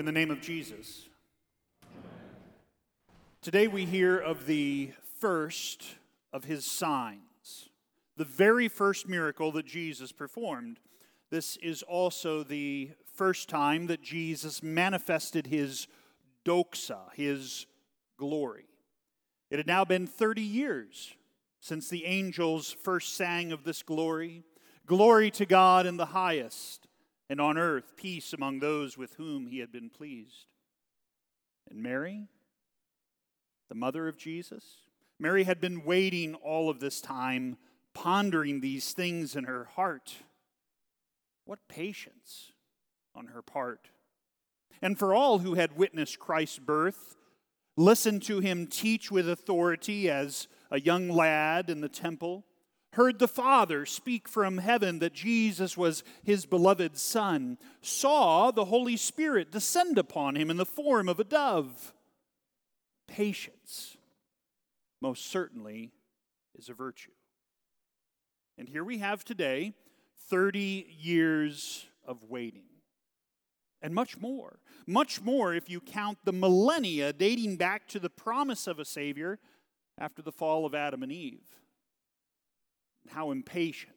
In the name of Jesus. Today we hear of the first of his signs, the very first miracle that Jesus performed. This is also the first time that Jesus manifested his doxa, his glory. It had now been 30 years since the angels first sang of this glory. Glory to God in the highest, and on earth peace among those with whom he had been pleased. And Mary, the mother of Jesus, Mary had been waiting all of this time, pondering these things in her heart. What patience on her part. And for all who had witnessed Christ's birth, listened to him teach with authority as a young lad in the temple, heard the Father speak from heaven that Jesus was his beloved Son, saw the Holy Spirit descend upon him in the form of a dove. Patience, most certainly, is a virtue. And here we have today 30 years of waiting. And much more. Much more if you count the millennia dating back to the promise of a Savior after the fall of Adam and Eve how impatient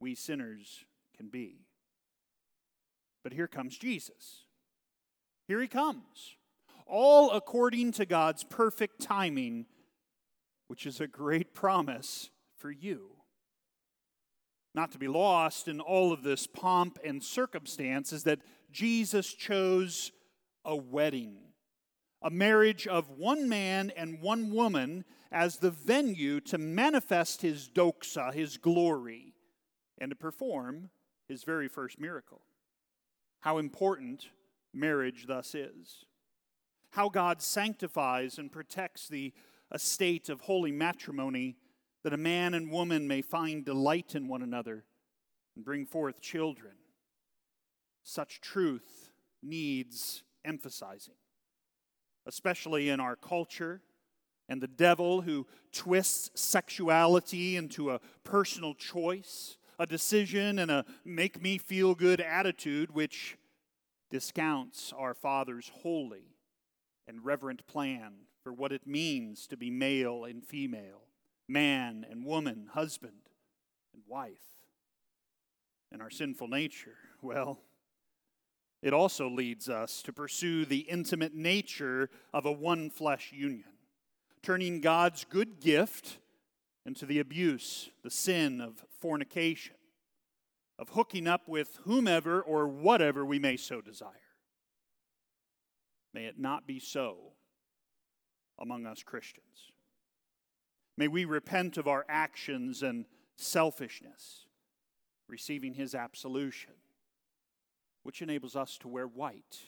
we sinners can be. But here comes Jesus. Here he comes, all according to God's perfect timing, which is a great promise for you. Not to be lost in all of this pomp and circumstance is that Jesus chose a wedding, a marriage of one man and one woman as the venue to manifest his doxa, his glory, and to perform his very first miracle. How important marriage thus is. How God sanctifies and protects the estate of holy matrimony that a man and woman may find delight in one another and bring forth children. Such truth needs emphasizing, especially in our culture and the devil who twists sexuality into a personal choice, a decision, and a make me feel good attitude, which discounts our Father's holy and reverent plan for what it means to be male and female, man and woman, husband and wife. And our sinful nature, well, it also leads us to pursue the intimate nature of a one flesh union turning God's good gift into the abuse, the sin of fornication, of hooking up with whomever or whatever we may so desire. May it not be so among us Christians. May we repent of our actions and selfishness, receiving His absolution, which enables us to wear white,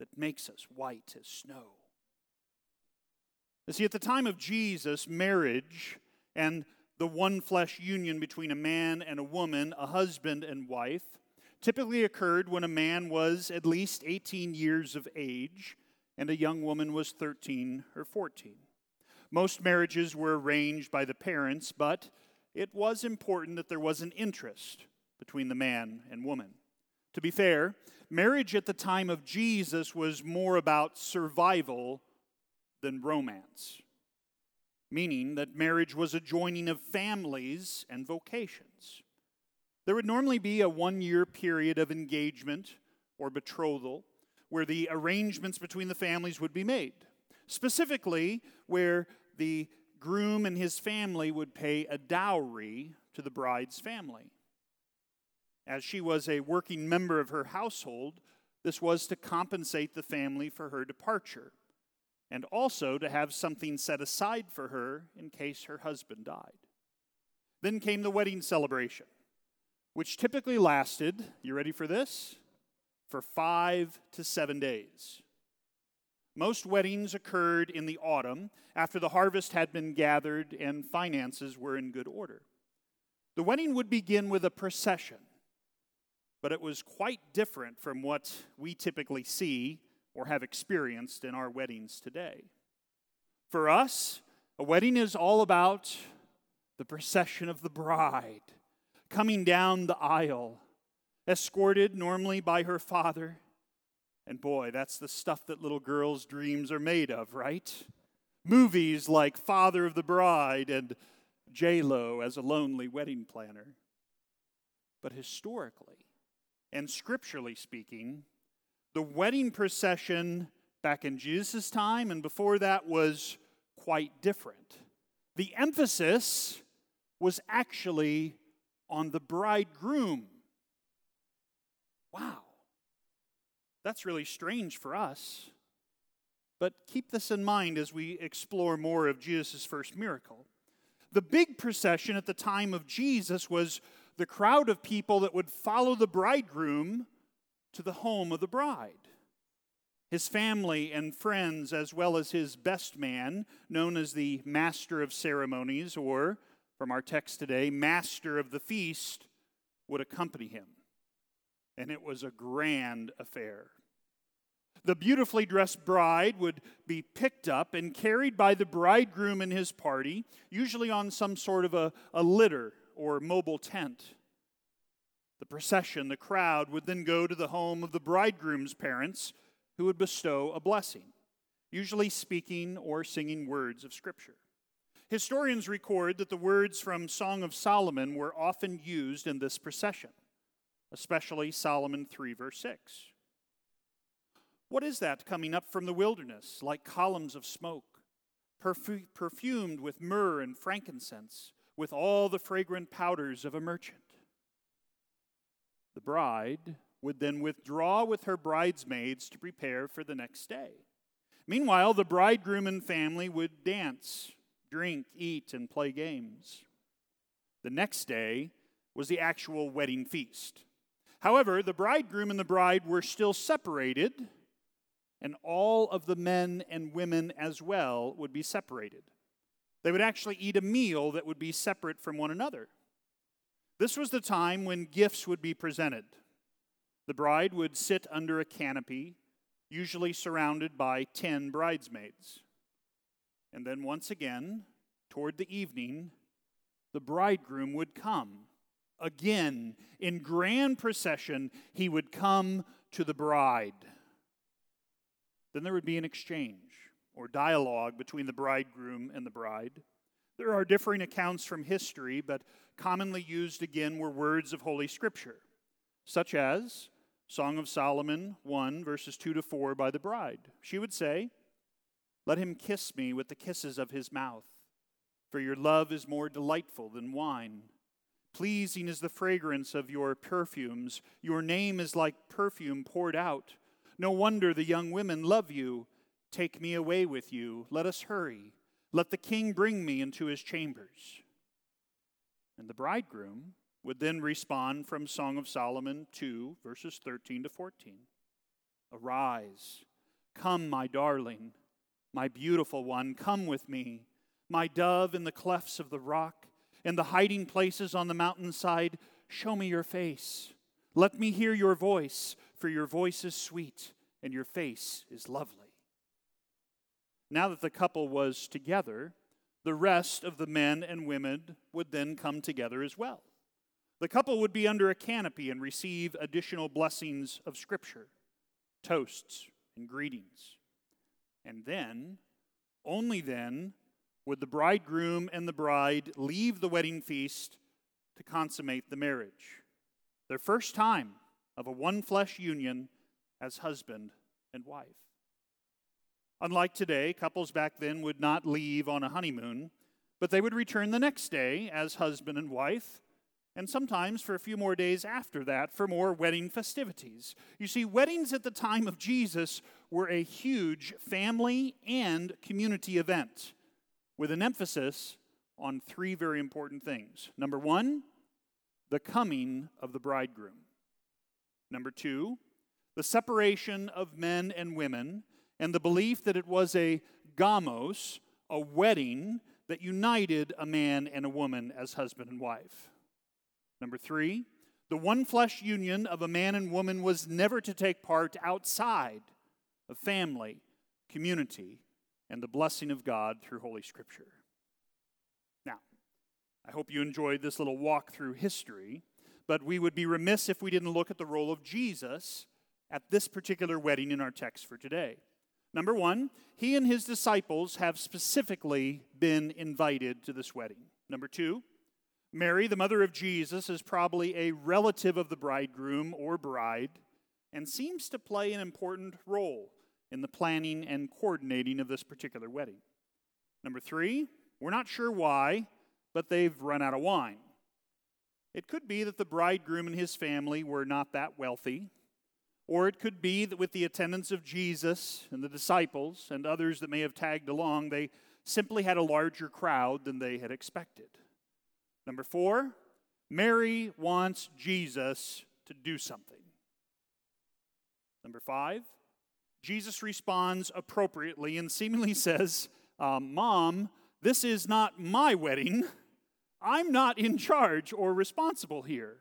that makes us white as snow. You see, at the time of Jesus, marriage and the one flesh union between a man and a woman, a husband and wife, typically occurred when a man was at least 18 years of age and a young woman was 13 or 14. Most marriages were arranged by the parents, but it was important that there was an interest between the man and woman. To be fair, marriage at the time of Jesus was more about survival than romance, meaning that marriage was a joining of families and vocations. There would normally be a one year period of engagement or betrothal where the arrangements between the families would be made. Specifically, where the groom and his family would pay a dowry to the bride's family. As she was a working member of her household, this was to compensate the family for her departure and also to have something set aside for her in case her husband died. Then came the wedding celebration, which typically lasted, you ready for this? For five to seven days. Most weddings occurred in the autumn after the harvest had been gathered and finances were in good order. The wedding would begin with a procession, but it was quite different from what we typically see or have experienced in our weddings today. For us, a wedding is all about the procession of the bride coming down the aisle, escorted normally by her father And boy, that's the stuff that little girls' dreams are made of, right? Movies like Father of the Bride and J Lo as a lonely wedding planner. But historically and scripturally speaking, the wedding procession back in Jesus' time and before that was quite different. The emphasis was actually on the bridegroom. Wow. That's really strange for us. But keep this in mind as we explore more of Jesus' first miracle. The big procession at the time of Jesus was the crowd of people that would follow the bridegroom to the home of the bride. His family and friends, as well as his best man, known as the master of ceremonies, or from our text today, master of the feast, would accompany him. And it was a grand affair. The beautifully dressed bride would be picked up and carried by the bridegroom and his party, usually on some sort of a, a litter or mobile tent. The procession, the crowd, would then go to the home of the bridegroom's parents, who would bestow a blessing, usually speaking or singing words of Scripture. Historians record that the words from Song of Solomon were often used in this procession, especially Solomon 3, verse 6. What is that coming up from the wilderness, like columns of smoke, perfumed with myrrh and frankincense, with all the fragrant powders of a merchant? The bride would then withdraw with her bridesmaids to prepare for the next day. Meanwhile, the bridegroom and family would dance, drink, eat, and play games. The next day was the actual wedding feast. However, the bridegroom and the bride were still separated, and all of the men and women as well would be separated. They would actually eat a meal that would be separate from one another. This was the time when gifts would be presented. The bride would sit under a canopy, usually surrounded by 10 bridesmaids. And then once again, toward the evening, the bridegroom would come. Again, in grand procession, he would come to the bride. Then there would be an exchange or dialogue between the bridegroom and the bride. There are differing accounts from history, but commonly used again were words of Holy Scripture, such as Song of Solomon 1, verses 2 to 4 by the bride. She would say, Let him kiss me with the kisses of his mouth, for your love is more delightful than wine. Pleasing is the fragrance of your perfumes. Your name is like perfume poured out. No wonder the young women love you. Take me away with you. Let us hurry. Let the king bring me into his chambers. And the bridegroom would then respond from Song of Solomon 2, verses 13 to 14. Arise, come, my darling, my beautiful one, come with me, my dove in the clefts of the rock, in the hiding places on the mountainside, show me your face. Let me hear your voice, for your voice is sweet and your face is lovely. Now that the couple was together, the rest of the men and women would then come together as well. The couple would be under a canopy and receive additional blessings of Scripture, toasts, and greetings. And then, only then, would the bridegroom and the bride leave the wedding feast to consummate the marriage. Their first time of a one flesh union as husband and wife. Unlike today, couples back then would not leave on a honeymoon, but they would return the next day as husband and wife and sometimes for a few more days after that for more wedding festivities. You see, weddings at the time of Jesus were a huge family and community event with an emphasis on three very important things. Number one, the coming of the bridegroom. Number two, the separation of men and women, and the belief that it was a gamos, a wedding that united a man and a woman as husband and wife. Number three, the one flesh union of a man and woman was never to take part outside of family, community, and the blessing of God through Holy Scripture. Now, I hope you enjoyed this little walk through history, but we would be remiss if we didn't look at the role of Jesus at this particular wedding in our text for today. Number one, he and his disciples have specifically been invited to this wedding. Number two, Mary, the mother of Jesus, is probably a relative of the bridegroom or bride and seems to play an important role in the planning and coordinating of this particular wedding. Number three, we're not sure why, but they've run out of wine. It could be that the bridegroom and his family were not that wealthy, or it could be that with the attendance of Jesus and the disciples and others that may have tagged along, they simply had a larger crowd than they had expected. Number four, Mary wants Jesus to do something. Number five, Jesus responds appropriately and seemingly says, um, Mom, this is not my wedding. I'm not in charge or responsible here.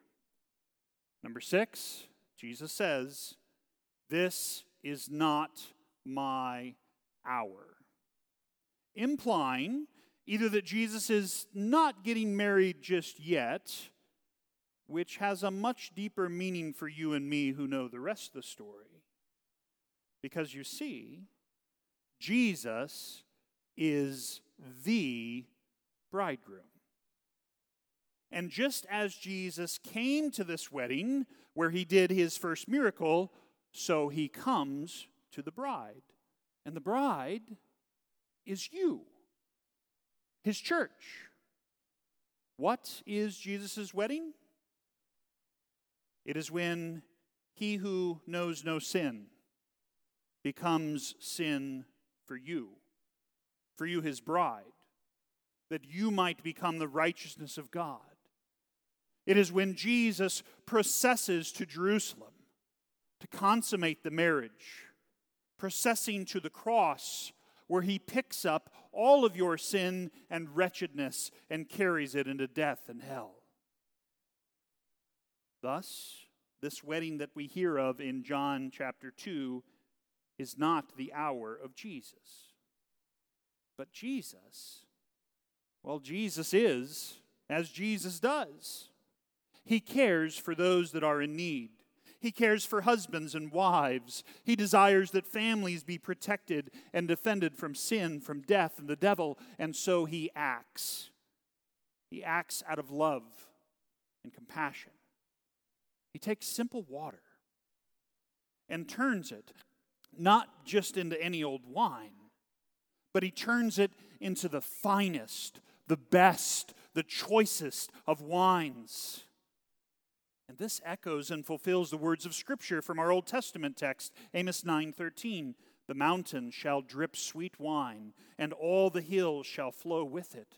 Number six, Jesus says, This is not my hour. Implying either that Jesus is not getting married just yet, which has a much deeper meaning for you and me who know the rest of the story. Because you see, Jesus is the bridegroom. And just as Jesus came to this wedding where he did his first miracle, so he comes to the bride. And the bride is you, his church. What is Jesus' wedding? It is when he who knows no sin becomes sin for you, for you, his bride, that you might become the righteousness of God. It is when Jesus processes to Jerusalem to consummate the marriage, processing to the cross where he picks up all of your sin and wretchedness and carries it into death and hell. Thus, this wedding that we hear of in John chapter 2 is not the hour of Jesus. But Jesus, well, Jesus is as Jesus does. He cares for those that are in need. He cares for husbands and wives. He desires that families be protected and defended from sin, from death, and the devil, and so he acts. He acts out of love and compassion. He takes simple water and turns it not just into any old wine, but he turns it into the finest, the best, the choicest of wines. And this echoes and fulfills the words of scripture from our Old Testament text, Amos 9:13. The mountain shall drip sweet wine, and all the hills shall flow with it.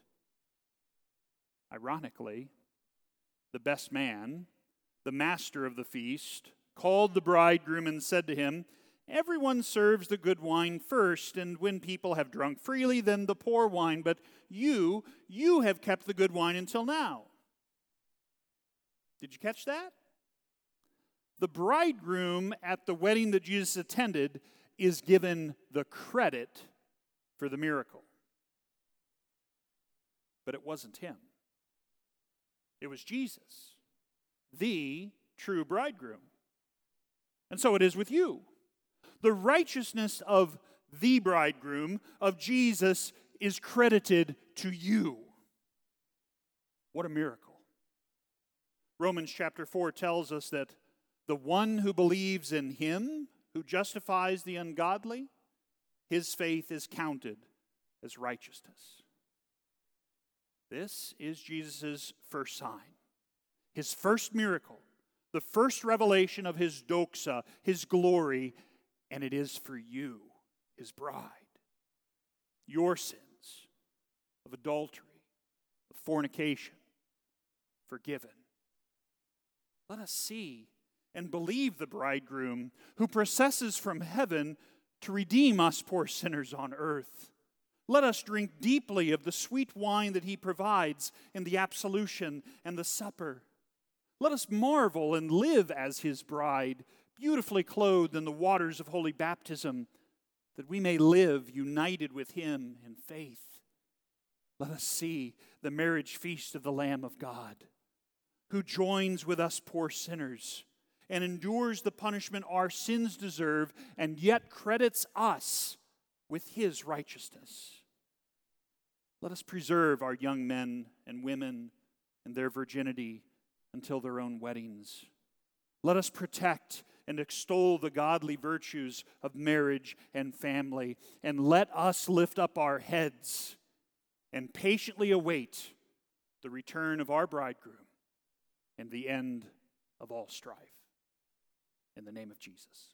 Ironically, the best man, the master of the feast, called the bridegroom and said to him, Everyone serves the good wine first, and when people have drunk freely, then the poor wine. But you, you have kept the good wine until now. Did you catch that? The bridegroom at the wedding that Jesus attended is given the credit for the miracle. But it wasn't him, it was Jesus, the true bridegroom. And so it is with you. The righteousness of the bridegroom, of Jesus, is credited to you. What a miracle. Romans chapter 4 tells us that the one who believes in him, who justifies the ungodly, his faith is counted as righteousness. This is Jesus' first sign, his first miracle, the first revelation of his doxa, his glory, and it is for you, his bride. Your sins of adultery, of fornication, forgiven. Let us see and believe the bridegroom who processes from heaven to redeem us poor sinners on earth. Let us drink deeply of the sweet wine that he provides in the absolution and the supper. Let us marvel and live as his bride, beautifully clothed in the waters of holy baptism, that we may live united with him in faith. Let us see the marriage feast of the Lamb of God who joins with us poor sinners and endures the punishment our sins deserve, and yet credits us with his righteousness. Let us preserve our young men and women and their virginity until their own weddings. Let us protect and extol the godly virtues of marriage and family, and let us lift up our heads and patiently await the return of our bridegroom and the end of all strife. In the name of Jesus.